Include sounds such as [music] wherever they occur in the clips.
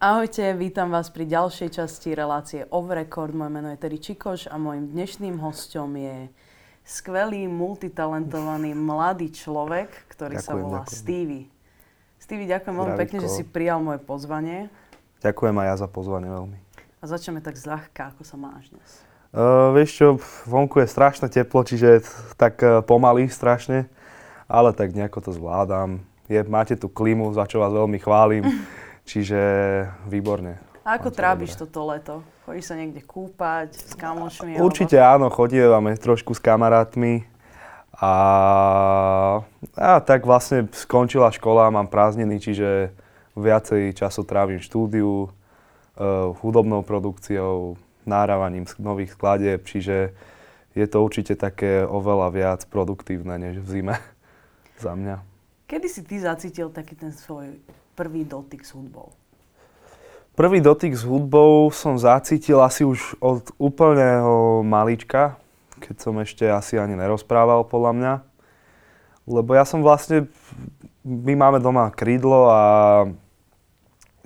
Ahojte, vítam vás pri ďalšej časti relácie Off Record. Moje meno je Terry Čikoš a môjim dnešným hostom je skvelý, multitalentovaný mladý človek, ktorý ďakujem, sa volá ďakujem. Stevie. Stevie, ďakujem veľmi pekne, že si prijal moje pozvanie. Ďakujem aj ja za pozvanie veľmi. A začneme tak zľahka, ako sa máš dnes. Uh, vieš čo, vonku je strašné teplo, čiže tak uh, pomaly strašne, ale tak nejako to zvládam. Je, máte tu klimu, za čo vás veľmi chválim. [laughs] Čiže výborne. A ako tráviš toto leto? Chodíš sa niekde kúpať s kamošmi? Určite alebo... áno, chodívame trošku s kamarátmi. A, a tak vlastne skončila škola, mám prázdniny, čiže viacej času trávim štúdiu, uh, hudobnou produkciou, nárávaním nových skladieb, čiže je to určite také oveľa viac produktívne než v zime [laughs] za mňa. Kedy si ty zacítil taký ten svoj prvý dotyk s hudbou? Prvý dotyk s hudbou som zacítil asi už od úplného malička, keď som ešte asi ani nerozprával podľa mňa. Lebo ja som vlastne, my máme doma krídlo a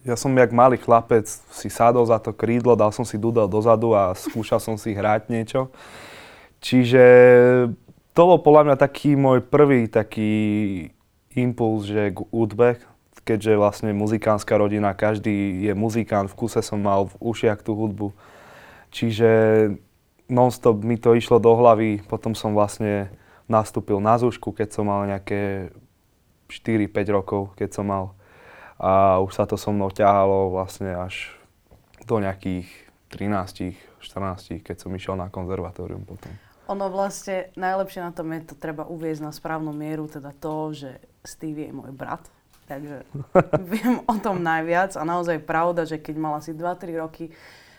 ja som jak malý chlapec si sadol za to krídlo, dal som si dudel dozadu a skúšal som si hrať niečo. Čiže to bol podľa mňa taký môj prvý taký impuls, že k hudbe, keďže vlastne muzikánska rodina, každý je muzikán, v kuse som mal v ušiach tú hudbu. Čiže non-stop mi to išlo do hlavy, potom som vlastne nastúpil na zúšku, keď som mal nejaké 4-5 rokov, keď som mal. A už sa to so mnou ťahalo vlastne až do nejakých 13, 14, keď som išiel na konzervatórium potom. Ono vlastne, najlepšie na tom je to treba uviezť na správnu mieru, teda to, že Stevie je môj brat, takže [laughs] viem o tom najviac a naozaj pravda, že keď mal asi 2-3 roky,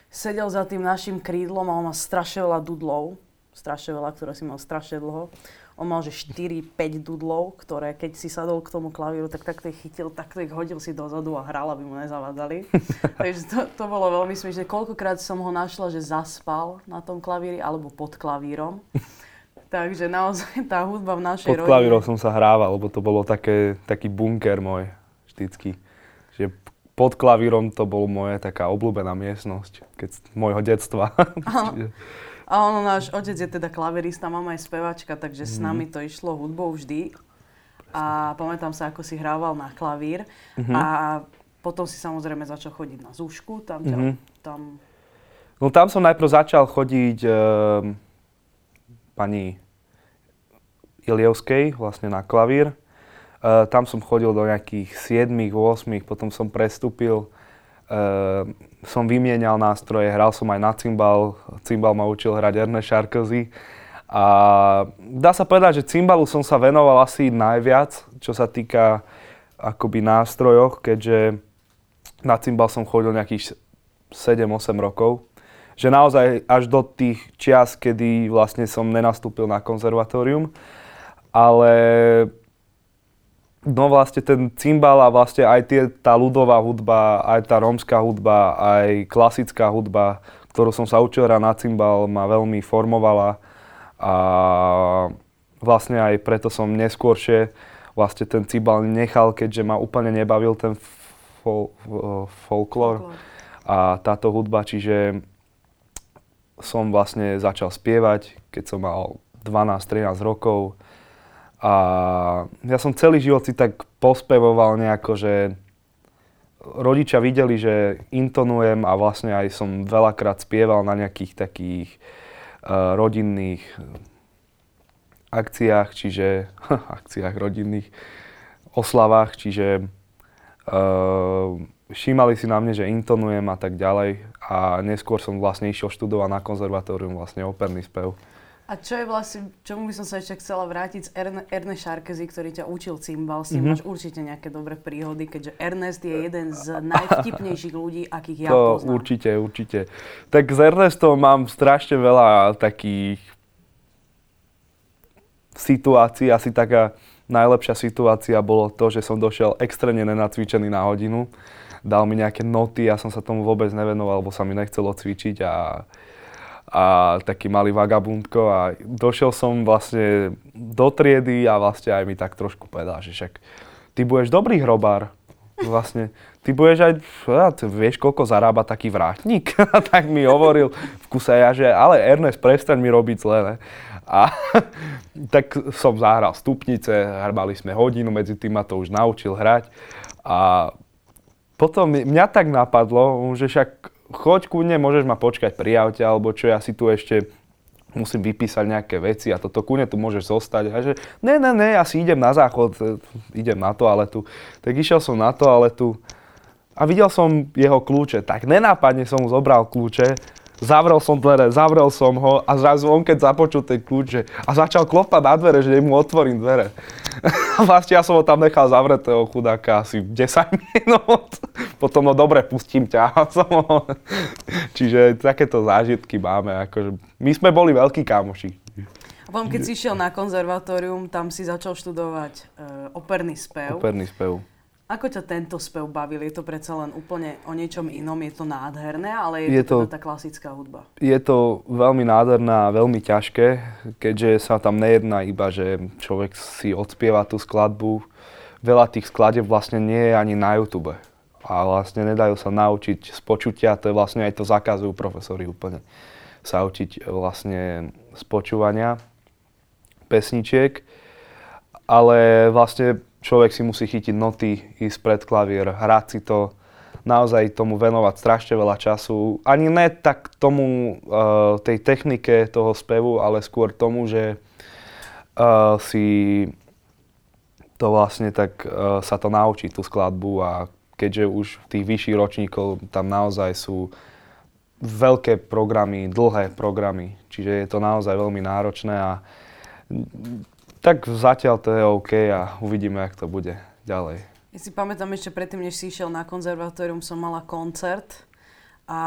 sedel za tým našim krídlom a on má strašne veľa dudlov, strašne veľa, ktoré si mal strašne dlho. On mal, že 4-5 dudlov, ktoré keď si sadol k tomu klavíru, tak takto ich chytil, takto ich hodil si dozadu a hral, aby mu nezavadzali. [laughs] Takže to, to bolo veľmi smiešne. Koľkokrát som ho našla, že zaspal na tom klavíri alebo pod klavírom. Takže naozaj [laughs] tá hudba v našej Pod klavírom som sa hrával, lebo to bolo také, taký bunker môj vždycky. Že pod klavírom to bol moje taká obľúbená miestnosť, keď môjho detstva. [laughs] A ono, náš otec je teda klavirista, mama je spevačka, takže mm. s mhm. nami to išlo hudbou vždy. A pamätám sa, ako si hrával na klavír. Mm-hmm. A potom si samozrejme začal chodiť na zúšku. Tam, mm-hmm. tam... No tam som najprv začal chodiť uh, pani Ilievskej, vlastne na klavír. Uh, tam som chodil do nejakých 7 8 potom som prestúpil, uh, som vymienial nástroje, hral som aj na cymbal, cymbal ma učil hrať Ernest Sarkozy. A dá sa povedať, že cymbalu som sa venoval asi najviac, čo sa týka akoby nástrojoch, keďže na cymbal som chodil nejakých 7-8 rokov. Že naozaj až do tých čias, kedy vlastne som nenastúpil na konzervatórium ale no vlastne ten cymbal a vlastne aj tie, tá ľudová hudba, aj tá rómska hudba, aj klasická hudba, ktorú som sa učil na cymbal, ma veľmi formovala. A vlastne aj preto som neskôršie vlastne ten cymbal nechal, keďže ma úplne nebavil ten fol, folklór a táto hudba, čiže som vlastne začal spievať, keď som mal 12-13 rokov a ja som celý život si tak pospevoval nejako, že rodičia videli, že intonujem a vlastne aj som veľakrát spieval na nejakých takých uh, rodinných akciách, čiže [laughs] akciách rodinných oslavách, čiže uh, všímali si na mne, že intonujem a tak ďalej a neskôr som vlastne išiel študovať na konzervatórium vlastne operný spev. A čo je vlastne, čomu by som sa ešte chcela vrátiť z Erne, Ernest Šarkezi, ktorý ťa učil cymbal, s ním mm-hmm. máš určite nejaké dobré príhody, keďže Ernest je jeden z najvtipnejších ľudí, akých ja to poznám. určite, určite. Tak s Ernestom mám strašne veľa takých situácií. Asi taká najlepšia situácia bolo to, že som došiel extrémne nenacvičený na hodinu. Dal mi nejaké noty, ja som sa tomu vôbec nevenoval, lebo sa mi nechcelo cvičiť a a taký malý vagabundko a došiel som vlastne do triedy a vlastne aj mi tak trošku povedal, že však ty budeš dobrý hrobár. vlastne, ty budeš aj, vieš, koľko zarába taký vrátnik? [laughs] tak mi hovoril v kuse ja, že ale Ernest, prestaň mi robiť zle, ne? A [laughs] tak som zahral stupnice, mali sme hodinu, medzi tým ma to už naučil hrať. A potom mňa tak napadlo, že však choď ku mne, môžeš ma počkať pri aute, alebo čo ja si tu ešte musím vypísať nejaké veci a toto kune tu môžeš zostať. A že ne, ne, ne, asi idem na záchod, e, idem na toaletu. Tak išiel som na toaletu a videl som jeho kľúče. Tak nenápadne som mu zobral kľúče, zavrel som dvere, zavrel som ho a zrazu on keď započul tie kľúče a začal klopať na dvere, že mu otvorím dvere. [laughs] vlastne ja som ho tam nechal zavretého chudáka asi 10 minút. [laughs] Potom, no dobre, pustím ťa. [laughs] Čiže takéto zážitky máme. Akože, my sme boli veľkí kámoši. A potom, keď si išiel na konzervatórium, tam si začal študovať uh, operný spev. Operný spev. Ako ťa tento spev bavil? Je to predsa len úplne o niečom inom, je to nádherné, ale je, je to, to teda tá klasická hudba? Je to veľmi nádherná a veľmi ťažké, keďže sa tam nejedná iba, že človek si odspieva tú skladbu. Veľa tých skladeb vlastne nie je ani na YouTube. A vlastne nedajú sa naučiť z počutia, to je vlastne aj to zakazujú profesori úplne. Sa učiť vlastne z počúvania pesničiek. Ale vlastne človek si musí chytiť noty, ísť pred klavír, hrať si to, naozaj tomu venovať strašne veľa času. Ani ne tak tomu, uh, tej technike toho spevu, ale skôr tomu, že uh, si to vlastne tak uh, sa to naučí, tú skladbu a keďže už tých vyšších ročníkov tam naozaj sú veľké programy, dlhé programy, čiže je to naozaj veľmi náročné a tak zatiaľ to je OK a uvidíme, jak to bude ďalej. Ja si pamätám ešte predtým, než si išiel na konzervatórium, som mala koncert a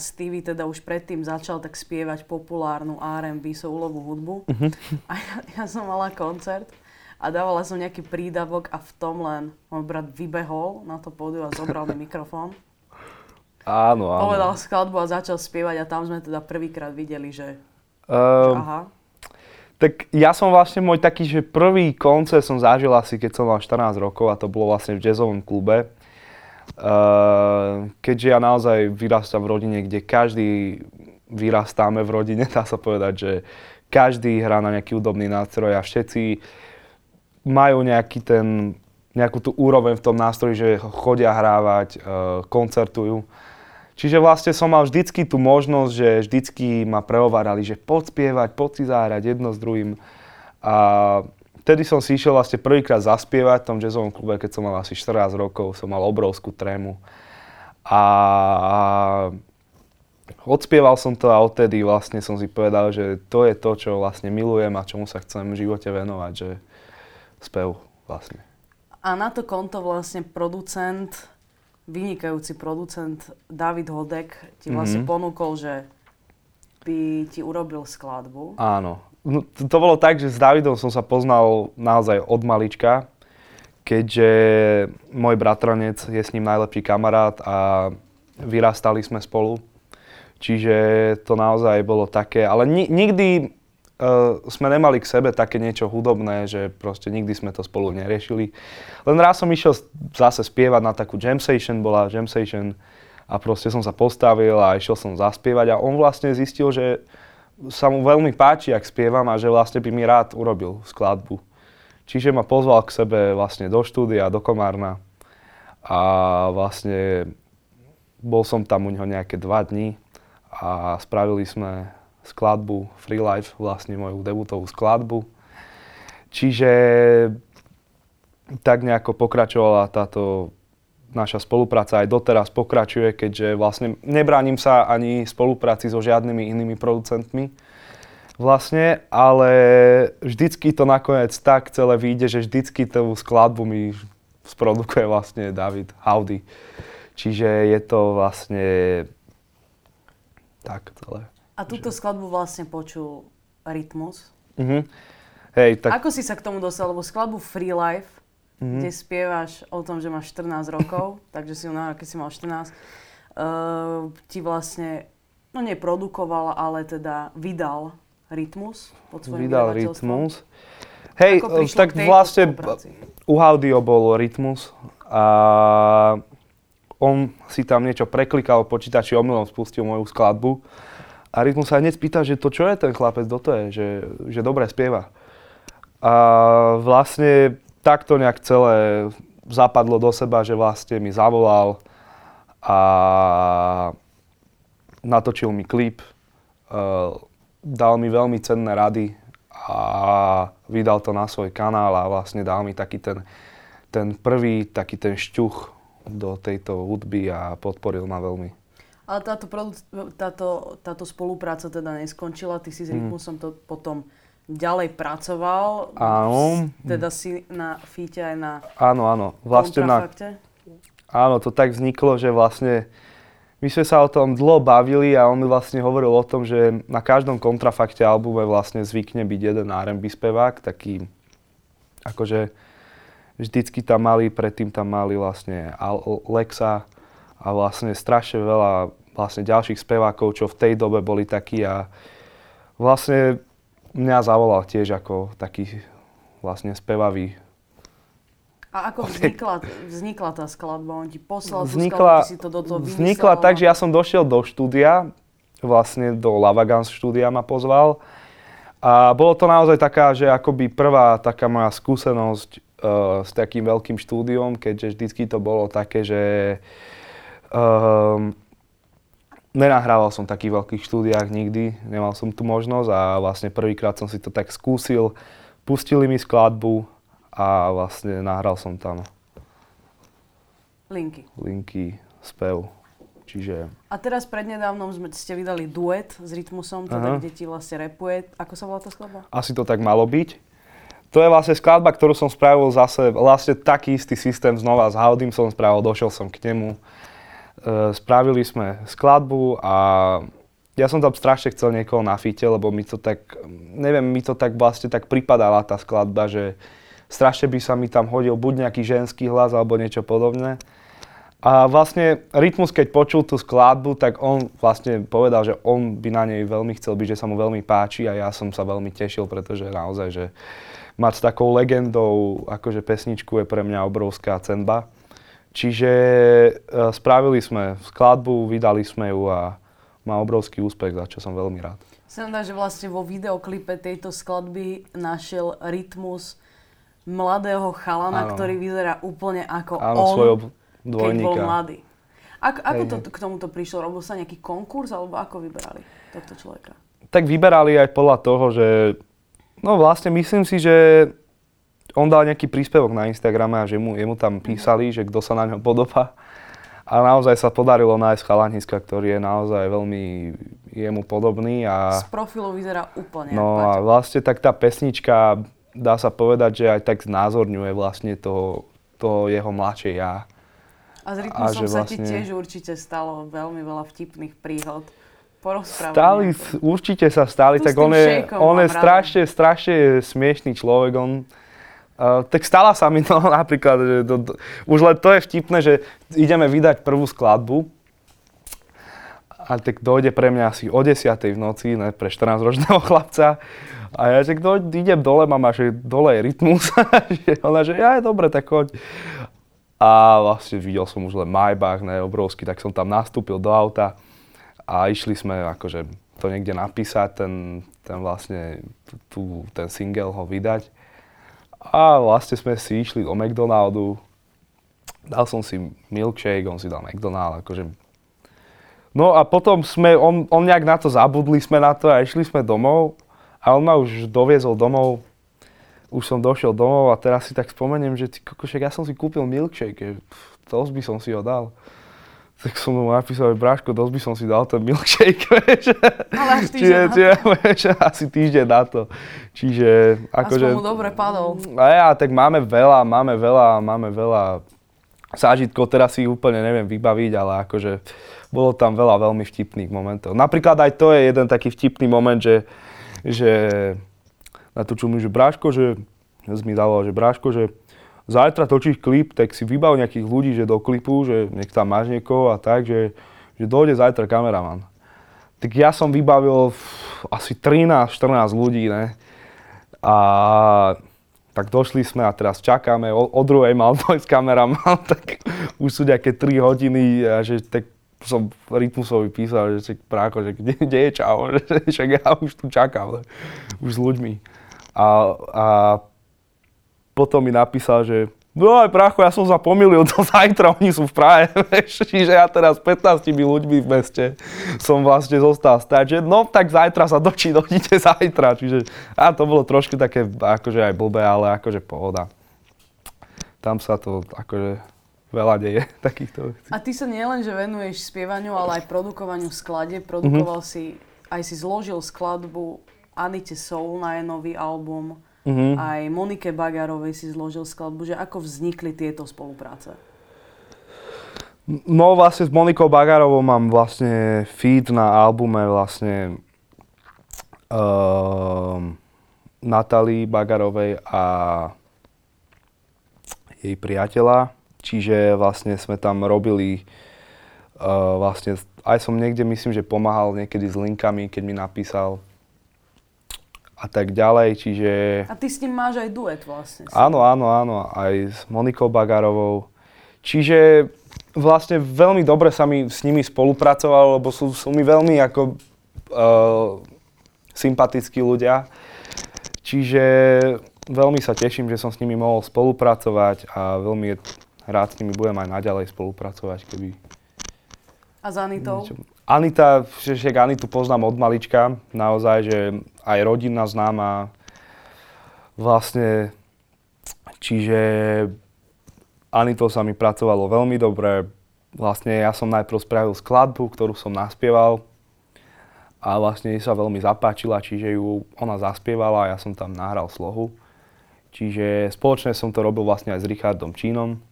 Stevie teda už predtým začal tak spievať populárnu R&B soulovú hudbu. Uh-huh. [laughs] A ja, ja som mala koncert a dávala som nejaký prídavok a v tom len môj brat vybehol na to pódium a zobral mi mikrofón. Áno, áno. Povedal skladbu a začal spievať a tam sme teda prvýkrát videli, že, um, že aha. Tak ja som vlastne môj taký, že prvý koncert som zažil asi, keď som mal 14 rokov a to bolo vlastne v jazzovom klube. Uh, keďže ja naozaj vyrastám v rodine, kde každý vyrastáme v rodine, [laughs] dá sa povedať, že každý hrá na nejaký údobný nástroj a všetci majú nejaký ten, nejakú tú úroveň v tom nástroji, že chodia hrávať, uh, koncertujú. Čiže vlastne som mal vždycky tú možnosť, že vždycky ma prehovárali, že poď spievať, poď si zahrať jedno s druhým. A vtedy som si išiel vlastne prvýkrát zaspievať v tom jazzovom klube, keď som mal asi 14 rokov, som mal obrovskú trému. A, odspieval som to a odtedy vlastne som si povedal, že to je to, čo vlastne milujem a čomu sa chcem v živote venovať, že spev vlastne. A na to konto vlastne producent vynikajúci producent David Hodek ti vlastne mm-hmm. ponúkol, že by ti urobil skladbu. Áno. No, to, to bolo tak, že s Davidom som sa poznal naozaj od malička, keďže môj bratranec je s ním najlepší kamarát a vyrastali sme spolu. Čiže to naozaj bolo také, ale ni- nikdy uh, sme nemali k sebe také niečo hudobné, že proste nikdy sme to spolu neriešili. Len raz som išiel zase spievať na takú jam session, bola jam session a proste som sa postavil a išiel som zaspievať a on vlastne zistil, že sa mu veľmi páči, ak spievam a že vlastne by mi rád urobil skladbu. Čiže ma pozval k sebe vlastne do štúdia, do Komárna a vlastne bol som tam u neho nejaké dva dní a spravili sme skladbu Free Life, vlastne moju debutovú skladbu. Čiže tak nejako pokračovala táto naša spolupráca aj doteraz pokračuje, keďže vlastne nebránim sa ani spolupráci so žiadnymi inými producentmi. Vlastne, ale vždycky to nakoniec tak celé vyjde, že vždycky tú skladbu mi sprodukuje vlastne David Howdy. Čiže je to vlastne tak celé. A túto že... skladbu vlastne počul Rytmus. Uh-huh. Hej, tak... Ako si sa k tomu dostal? Lebo skladbu Free Life, uh-huh. kde spievaš o tom, že máš 14 rokov, [laughs] takže si ju na keď si mal 14, uh, ti vlastne, no nie produkoval, ale teda vydal Rytmus pod svojím Vydal Rytmus. Hej, tak vlastne u Audio bol Rytmus a on si tam niečo preklikal v počítači, omylom spustil moju skladbu a Rytmus sa hneď spýta, že to čo je ten chlapec, kto to je, že, že dobre spieva. A vlastne takto nejak celé zapadlo do seba, že vlastne mi zavolal a natočil mi klip, uh, dal mi veľmi cenné rady a vydal to na svoj kanál a vlastne dal mi taký ten, ten prvý, taký ten šťuch do tejto hudby a podporil ma veľmi. Ale táto, táto, táto spolupráca teda neskončila, ty si s hmm. Rytmusom to potom ďalej pracoval. Áno. Teda si na fíte aj na Áno, áno. Vlastne na, áno, to tak vzniklo, že vlastne my sme sa o tom dlho bavili a on mi vlastne hovoril o tom, že na každom kontrafakte albume vlastne zvykne byť jeden R&B spevák, taký akože vždycky tam mali, predtým tam mali vlastne Lexa a vlastne strašne veľa vlastne ďalších spevákov, čo v tej dobe boli takí a vlastne mňa zavolal tiež ako taký vlastne spevavý a ako vznikla, vznikla tá skladba? On ti poslal vznikla, skladbu, ty si to do toho vymyslel? Vznikla tak, že ja som došiel do štúdia, vlastne do Lavagans štúdia ma pozval. A bolo to naozaj taká, že akoby prvá taká moja skúsenosť uh, s takým veľkým štúdiom, keďže vždycky to bolo také, že uh, nenahrával som v takých veľkých štúdiách nikdy, nemal som tu možnosť a vlastne prvýkrát som si to tak skúsil. Pustili mi skladbu, a vlastne nahral som tam linky. Linky, spev. Čiže... A teraz prednedávnom sme, ste vydali duet s Rytmusom, teda, kde ti vlastne repuje. Ako sa volá tá skladba? Asi to tak malo byť. To je vlastne skladba, ktorú som spravil zase, vlastne taký istý systém znova s Haudym som spravil, došiel som k nemu. E, spravili sme skladbu a ja som tam strašne chcel niekoho na fite, lebo mi to tak, neviem, mi to tak vlastne tak pripadala tá skladba, že strašne by sa mi tam hodil buď nejaký ženský hlas alebo niečo podobné. A vlastne Rytmus, keď počul tú skladbu, tak on vlastne povedal, že on by na nej veľmi chcel byť, že sa mu veľmi páči a ja som sa veľmi tešil, pretože naozaj, že mať s takou legendou akože pesničku je pre mňa obrovská cenba. Čiže e, spravili sme skladbu, vydali sme ju a má obrovský úspech, za čo som veľmi rád. Som že vlastne vo videoklipe tejto skladby našiel Rytmus mladého chalana, ano. ktorý vyzerá úplne ako ano, on, svojho keď bol mladý. Ako, ako to, k tomuto prišlo? Robil sa nejaký konkurs, alebo ako vyberali tohto človeka? Tak vyberali aj podľa toho, že no vlastne myslím si, že on dal nejaký príspevok na Instagrame a že mu, jemu tam písali, že kto sa na ňo podobá. A naozaj sa podarilo nájsť chalaniska, ktorý je naozaj veľmi jemu podobný. A, Z profilu vyzerá úplne No a vlastne tak tá pesnička dá sa povedať, že aj tak znázorňuje vlastne to, to jeho mladšie ja. A s rytmusom sa vlastne... ti tiež určite stalo veľmi veľa vtipných príhod. Stali, určite sa stali, tu tak on je, on je strašne, strašne smiešný človek. On, uh, tak stala sa mi to [laughs] napríklad, že do, do, už len to je vtipné, že ideme vydať prvú skladbu a tak dojde pre mňa asi o 10. v noci, ne, pre 14-ročného [laughs] chlapca a ja, že kto idem dole, mama, že dole je rytmus. [laughs] ona, že ja, je dobre, tak choď. A vlastne videl som už len Maybach, ne, obrovský, tak som tam nastúpil do auta a išli sme akože to niekde napísať, ten, ten vlastne, tu, ten single ho vydať. A vlastne sme si išli do McDonaldu, dal som si milkshake, on si dal McDonald, akože. No a potom sme, on, on nejak na to zabudli sme na to a išli sme domov a on ma už doviezol domov, už som došiel domov a teraz si tak spomeniem, že ty kokošek, ja som si kúpil milkshake, dosť by som si ho dal. Tak som mu napísal, že Bráško, dosť by som si dal ten milkshake, [laughs] vieš. Ale až čiže, čiže, vieš, asi týždeň na to. Čiže, akože... Aspoň mu dobre padol. A ja, tak máme veľa, máme veľa, máme veľa zážitkov, teraz si úplne neviem vybaviť, ale akože bolo tam veľa veľmi vtipných momentov. Napríklad aj to je jeden taký vtipný moment, že že natočil mi, že Bráško, že mi dával, že Bráško, že zajtra točíš klip, tak si vybav nejakých ľudí, že do klipu, že nech tam máš niekoho a tak, že, že dojde zajtra kameraman. Tak ja som vybavil asi 13-14 ľudí, ne? A tak došli sme a teraz čakáme, o, o druhej mal dojsť kameraman, [laughs] tak už sú nejaké 3 hodiny a že tak som Rytmusovi písal, že práko, že kde, kde je čau, [laughs] že však ja už tu čakám, už s ľuďmi. A, a potom mi napísal, že no aj prácho, ja som sa pomýlil, [laughs] to zajtra oni sú v Prahe, [laughs] čiže ja teraz 15 ľuďmi v meste som vlastne zostal stať, že no tak zajtra sa dočí, [laughs] dojdite zajtra, čiže a to bolo trošku také akože aj blbé, ale akože pohoda. Tam sa to akože veľa deje takýchto vecí. A ty sa nielen, že venuješ spievaniu, ale aj produkovaniu sklade. Produkoval mm-hmm. si, aj si zložil skladbu Anite Soul na jej nový album. Mm-hmm. Aj Monike Bagarovej si zložil skladbu, že ako vznikli tieto spolupráce? No vlastne s Monikou Bagarovou mám vlastne feed na albume vlastne uh, Natalii Bagarovej a jej priateľa. Čiže vlastne sme tam robili uh, vlastne, aj som niekde myslím, že pomáhal niekedy s linkami, keď mi napísal a tak ďalej, čiže... A ty s ním máš aj duet vlastne. Áno, áno, áno, aj s Monikou Bagarovou. Čiže vlastne veľmi dobre sa mi s nimi spolupracovalo, lebo sú, sú mi veľmi ako uh, sympatickí ľudia. Čiže veľmi sa teším, že som s nimi mohol spolupracovať a veľmi rád s nimi budem aj naďalej spolupracovať, keby... A s Anitou? Niečo... Anita, však Anitu poznám od malička, naozaj, že aj rodina známa, vlastne, čiže Anitou sa mi pracovalo veľmi dobre, vlastne ja som najprv spravil skladbu, ktorú som naspieval a vlastne sa veľmi zapáčila, čiže ju ona zaspievala a ja som tam nahral slohu. Čiže spoločne som to robil vlastne aj s Richardom Čínom,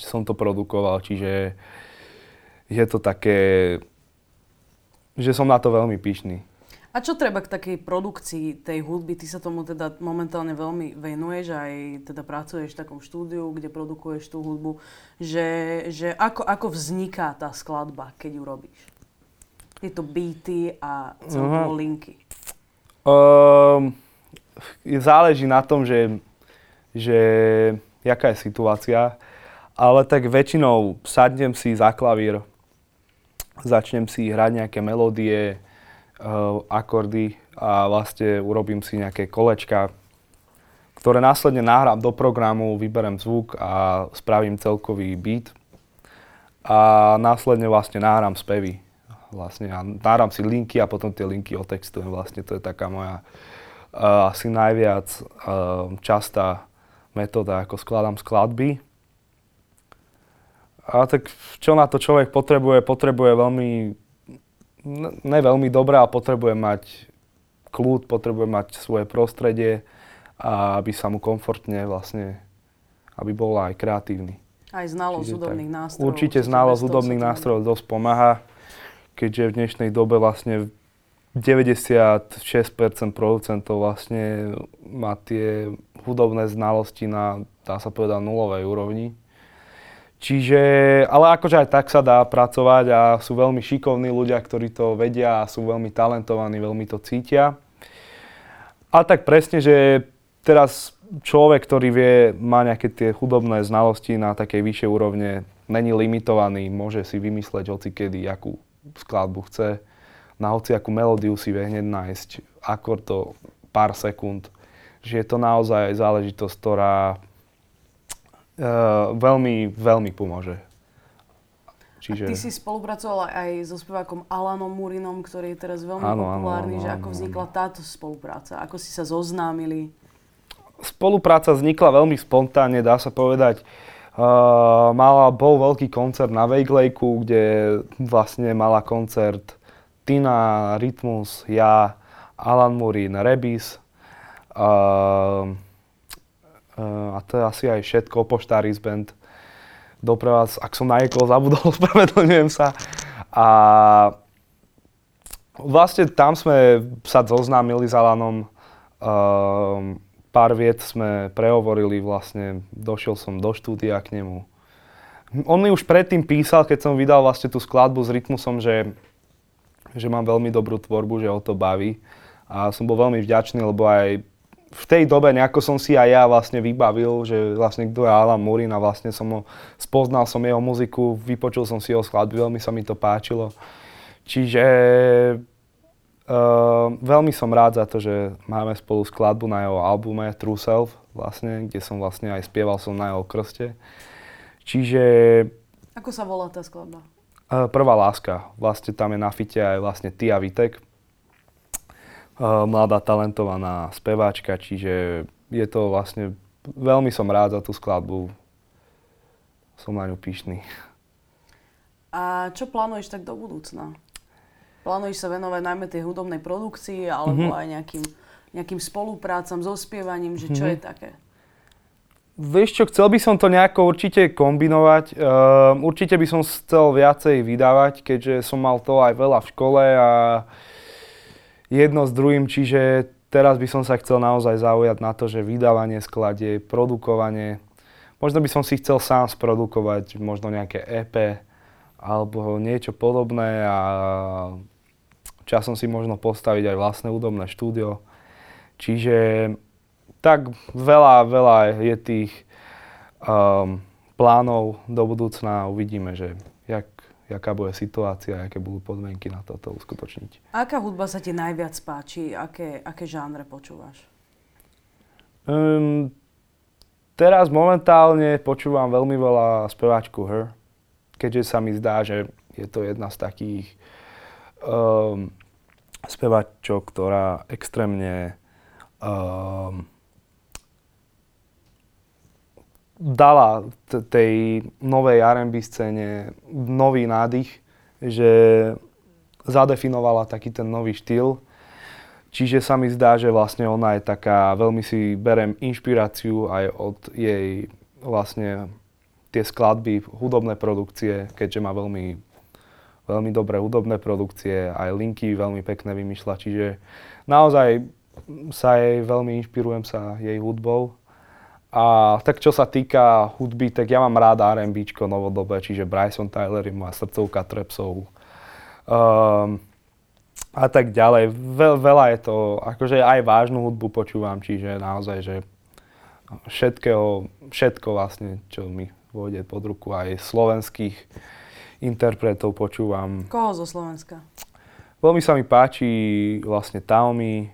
som to produkoval, čiže je to také, že som na to veľmi pyšný. A čo treba k takej produkcii tej hudby? Ty sa tomu teda momentálne veľmi venuješ, aj teda pracuješ v takom štúdiu, kde produkuješ tú hudbu. Že, že ako, ako vzniká tá skladba, keď ju robíš? Tieto beaty a celkovo linky. Um, záleží na tom, že, že jaká je situácia, ale tak väčšinou sadnem si za klavír, začnem si hrať nejaké melódie, akordy a vlastne urobím si nejaké kolečka, ktoré následne nahrám do programu, vyberem zvuk a spravím celkový beat a následne vlastne nahrám spevy. Vlastne a nahrám si linky a potom tie linky otextujem. Vlastne to je taká moja uh, asi najviac uh, častá metóda, ako skladám skladby. A tak čo na to človek potrebuje? Potrebuje veľmi, ne veľmi dobré, ale potrebuje mať kľud, potrebuje mať svoje prostredie a aby sa mu komfortne vlastne, aby bol aj kreatívny. Aj znalosť hudobných nástrojov. Určite znalosť hudobných nástrojov dosť pomáha, keďže v dnešnej dobe vlastne 96% producentov vlastne má tie hudobné znalosti na, dá sa povedať, nulovej úrovni. Čiže, ale akože aj tak sa dá pracovať a sú veľmi šikovní ľudia, ktorí to vedia a sú veľmi talentovaní, veľmi to cítia. A tak presne, že teraz človek, ktorý vie, má nejaké tie chudobné znalosti na takej vyššej úrovne, není limitovaný, môže si vymysleť hocikedy, akú skladbu chce. Na hociakú melódiu si vie hneď nájsť akord to pár sekúnd. Že je to naozaj záležitosť, ktorá uh, veľmi, veľmi pomôže. Čiže... A ty si spolupracovala aj so spevákom Alanom Murinom, ktorý je teraz veľmi ano, populárny, ano, ano, že ako vznikla táto spolupráca? Ako si sa zoznámili? Spolupráca vznikla veľmi spontánne, dá sa povedať. Uh, mala, bol veľký koncert na Vejglejku, kde vlastne mala koncert Tina, Rytmus, ja, Alan Murin, Rebis. Uh, a to je asi aj všetko, Poštáris Band. Dopre vás, ak som na niekoho zabudol, [laughs] spravedlňujem sa. A vlastne tam sme sa zoznámili s Alanom. Um, pár viet sme prehovorili vlastne, došiel som do štúdia k nemu. On mi už predtým písal, keď som vydal vlastne tú skladbu s rytmusom, že, že mám veľmi dobrú tvorbu, že o to baví. A som bol veľmi vďačný, lebo aj v tej dobe nejako som si aj ja vlastne vybavil, že vlastne kto je Alan Murin a vlastne som ho, spoznal som jeho muziku, vypočul som si jeho skladby, veľmi sa mi to páčilo. Čiže uh, veľmi som rád za to, že máme spolu skladbu na jeho albume True Self, vlastne, kde som vlastne aj spieval som na jeho krste. Čiže... Ako sa volá tá skladba? Uh, prvá láska. Vlastne tam je na fite aj vlastne Tia Vitek, uh, mladá talentovaná speváčka, čiže je to vlastne, veľmi som rád za tú skladbu. Som na ňu pyšný. A čo plánuješ tak do budúcna? Plánuješ sa venovať najmä tej hudobnej produkcii alebo mm-hmm. aj nejakým, nejakým spoluprácam so spievaním, že čo mm-hmm. je také? Vieš čo, chcel by som to nejako určite kombinovať. Uh, určite by som chcel viacej vydávať, keďže som mal to aj veľa v škole a jedno s druhým, čiže teraz by som sa chcel naozaj zaujať na to, že vydávanie skladie, produkovanie. Možno by som si chcel sám sprodukovať možno nejaké EP alebo niečo podobné a časom si možno postaviť aj vlastné údobné štúdio. Čiže tak veľa, veľa je tých um, plánov do budúcna. Uvidíme, že jaká bude situácia, aké budú podmienky na toto uskutočniť. Aká hudba sa ti najviac páči? Aké, aké žánre počúvaš? Um, teraz momentálne počúvam veľmi veľa speváčku Her, keďže sa mi zdá, že je to jedna z takých um, spevačok, ktorá extrémne um, dala t- tej novej R&B scéne nový nádych, že zadefinovala taký ten nový štýl. Čiže sa mi zdá, že vlastne ona je taká, veľmi si berem inšpiráciu aj od jej vlastne tie skladby, hudobné produkcie, keďže má veľmi veľmi dobré hudobné produkcie, aj linky veľmi pekné vymýšľa, čiže naozaj sa jej veľmi inšpirujem sa jej hudbou. A tak čo sa týka hudby, tak ja mám rád R&B novodobé, čiže Bryson Tyler je moja srdcovka trepsov. Um, a tak ďalej. Ve, veľa je to, akože aj vážnu hudbu počúvam, čiže naozaj, že všetkého, všetko vlastne, čo mi vôjde pod ruku, aj slovenských interpretov počúvam. Koho zo Slovenska? Veľmi sa mi páči vlastne Taomi,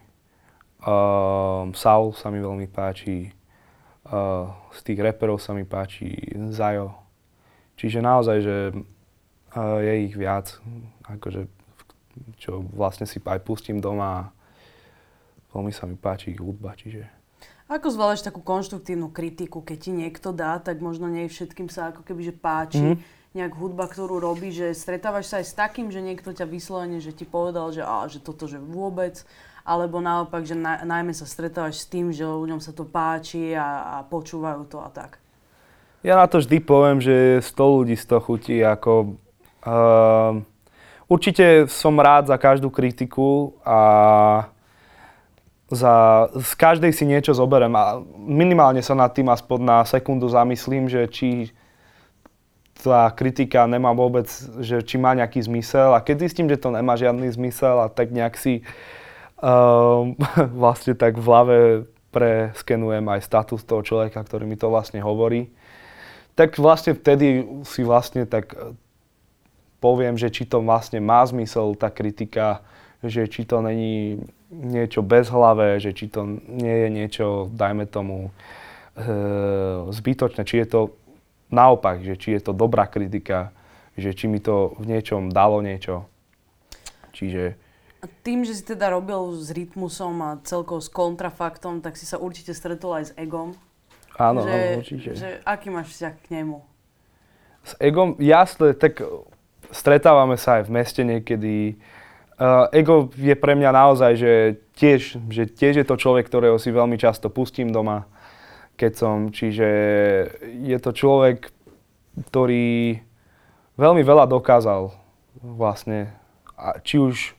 uh, Saul sa mi veľmi páči, uh, z tých reperov sa mi páči Zajo. Čiže naozaj, že uh, je ich viac, akože, čo vlastne si aj pustím doma. Veľmi sa mi páči ich hudba, čiže... Ako zvládaš takú konštruktívnu kritiku, keď ti niekto dá, tak možno nie všetkým sa ako keby že páči. Mm-hmm nejak hudba, ktorú robí, že stretávaš sa aj s takým, že niekto ťa vyslovene, že ti povedal, že, á, že toto, že vôbec, alebo naopak, že na, najmä sa stretávaš s tým, že ľuďom sa to páči a, a počúvajú to a tak? Ja na to vždy poviem, že 100 ľudí z toho chutí, ako... Uh, určite som rád za každú kritiku a za, z každej si niečo zoberiem a minimálne sa nad tým aspoň na sekundu zamyslím, že či tá kritika nemá vôbec, že či má nejaký zmysel a keď zistím, že to nemá žiadny zmysel a tak nejak si um, [laughs] vlastne tak v hlave preskenujem aj status toho človeka, ktorý mi to vlastne hovorí, tak vlastne vtedy si vlastne tak e, poviem, že či to vlastne má zmysel, tá kritika, že či to není niečo bezhlavé, že či to nie je niečo, dajme tomu, e, zbytočné, či je to naopak, že či je to dobrá kritika, že či mi to v niečom dalo niečo. Čiže... A tým, že si teda robil s rytmusom a celkovo s kontrafaktom, tak si sa určite stretol aj s egom. Áno, že, áno, určite. Že aký máš vzťah k nemu? S egom, jasne, tak stretávame sa aj v meste niekedy. Uh, ego je pre mňa naozaj, že tiež, že tiež je to človek, ktorého si veľmi často pustím doma keď som, čiže je to človek, ktorý veľmi veľa dokázal vlastne, a či už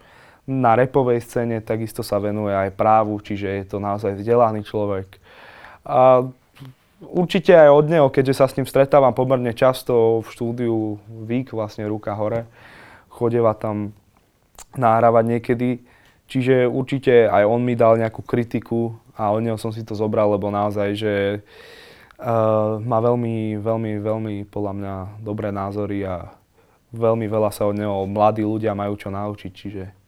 na repovej scéne, takisto sa venuje aj právu, čiže je to naozaj vzdelaný človek. A určite aj od neho, keďže sa s ním stretávam pomerne často v štúdiu Vík, vlastne ruka hore, chodeva tam nahrávať niekedy, čiže určite aj on mi dal nejakú kritiku a od neho som si to zobral, lebo naozaj, že uh, má veľmi, veľmi, veľmi podľa mňa dobré názory a veľmi veľa sa od neho mladí ľudia majú čo naučiť, čiže...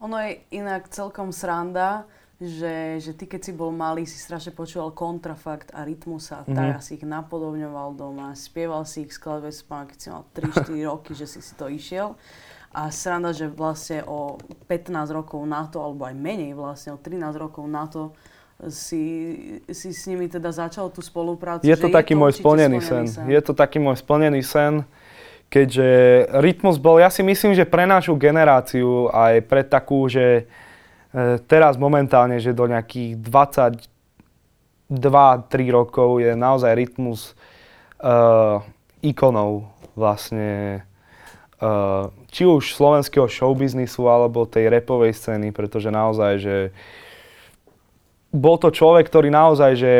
Ono je inak celkom sranda, že, že ty keď si bol malý, si strašne počúval kontrafakt a rytmus a mm-hmm. tak si ich napodobňoval doma, spieval si ich skladbe spán, keď si mal 3-4 [laughs] roky, že si si to išiel. A sranda, že vlastne o 15 rokov na to, alebo aj menej vlastne, o 13 rokov na to, si, si s nimi teda začal tú spoluprácu. Je to taký je to môj splnený sen. sen. Je to taký môj splnený sen, keďže Rytmus bol, ja si myslím, že pre našu generáciu aj pre takú, že E, teraz momentálne, že do nejakých 22-3 rokov je naozaj rytmus uh, ikonov vlastne uh, či už slovenského showbiznisu alebo tej repovej scény, pretože naozaj, že bol to človek, ktorý naozaj, že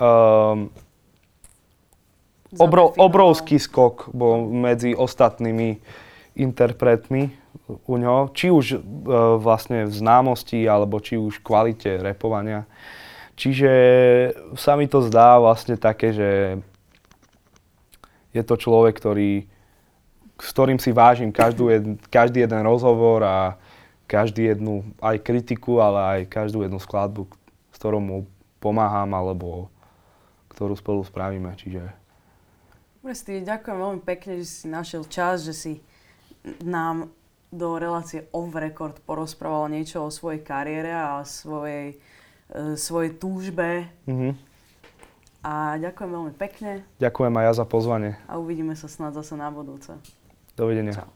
uh, obro, obrovský skok bol medzi ostatnými interpretmi u ňo, či už e, vlastne v známosti, alebo či už v kvalite repovania. Čiže sa mi to zdá vlastne také, že je to človek, ktorý, s ktorým si vážim každú jed, každý jeden rozhovor a každý jednu aj kritiku, ale aj každú jednu skladbu, s ktorou mu pomáham, alebo ktorú spolu spravíme. Čiže... Dobre, ďakujem veľmi pekne, že si našiel čas, že si nám do relácie off record porozprával niečo o svojej kariére a svojej, e, svojej túžbe. Mm-hmm. A ďakujem veľmi pekne. Ďakujem aj ja za pozvanie. A uvidíme sa snad zase na budúce. Dovidenia. Čau.